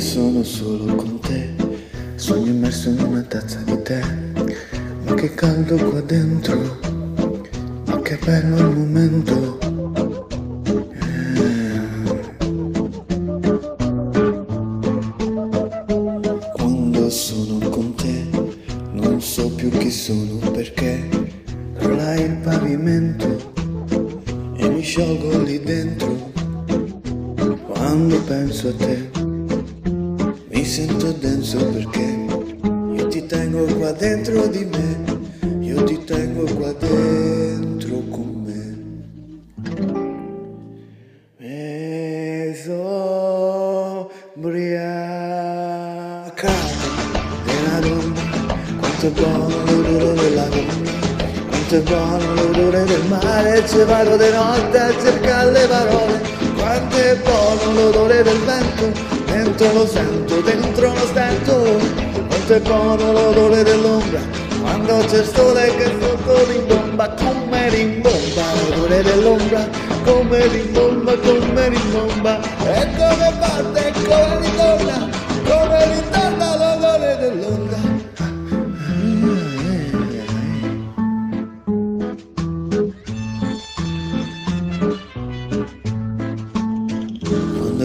sono solo con te, sogno immerso in una tazza di tè, ma che caldo qua dentro, ma che bello il momento. Eh. Quando sono con te, non so più chi sono perché crollai il pavimento e mi sciolgo lì dentro. Quando penso a te, sento denso perché io ti tengo qua dentro di me, io ti tengo qua dentro con me. E sono ubriacato della donna, quanto è buono l'odore della donna, quanto è buono l'odore del mare, ci vado di notte a cercare le parole, quanto è buono l'odore del vento, dentro lo sento, dentro lo stento, quanto è buono l'odore dell'ombra, quando c'è il sole che sotto rimbomba, come rimbomba l'odore dell'ombra, come rimbomba, come rimbomba, e come parte, e come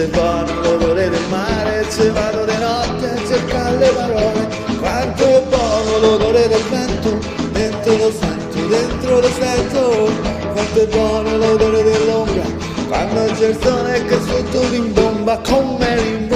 è buono l'odore del mare, ci vado di notte a cercare le parole, quanto è buono l'odore del vento, dentro lo sento, dentro lo sento, quanto è buono l'odore dell'ombra, quando c'è il sole che sotto rimbomba, come rimbomba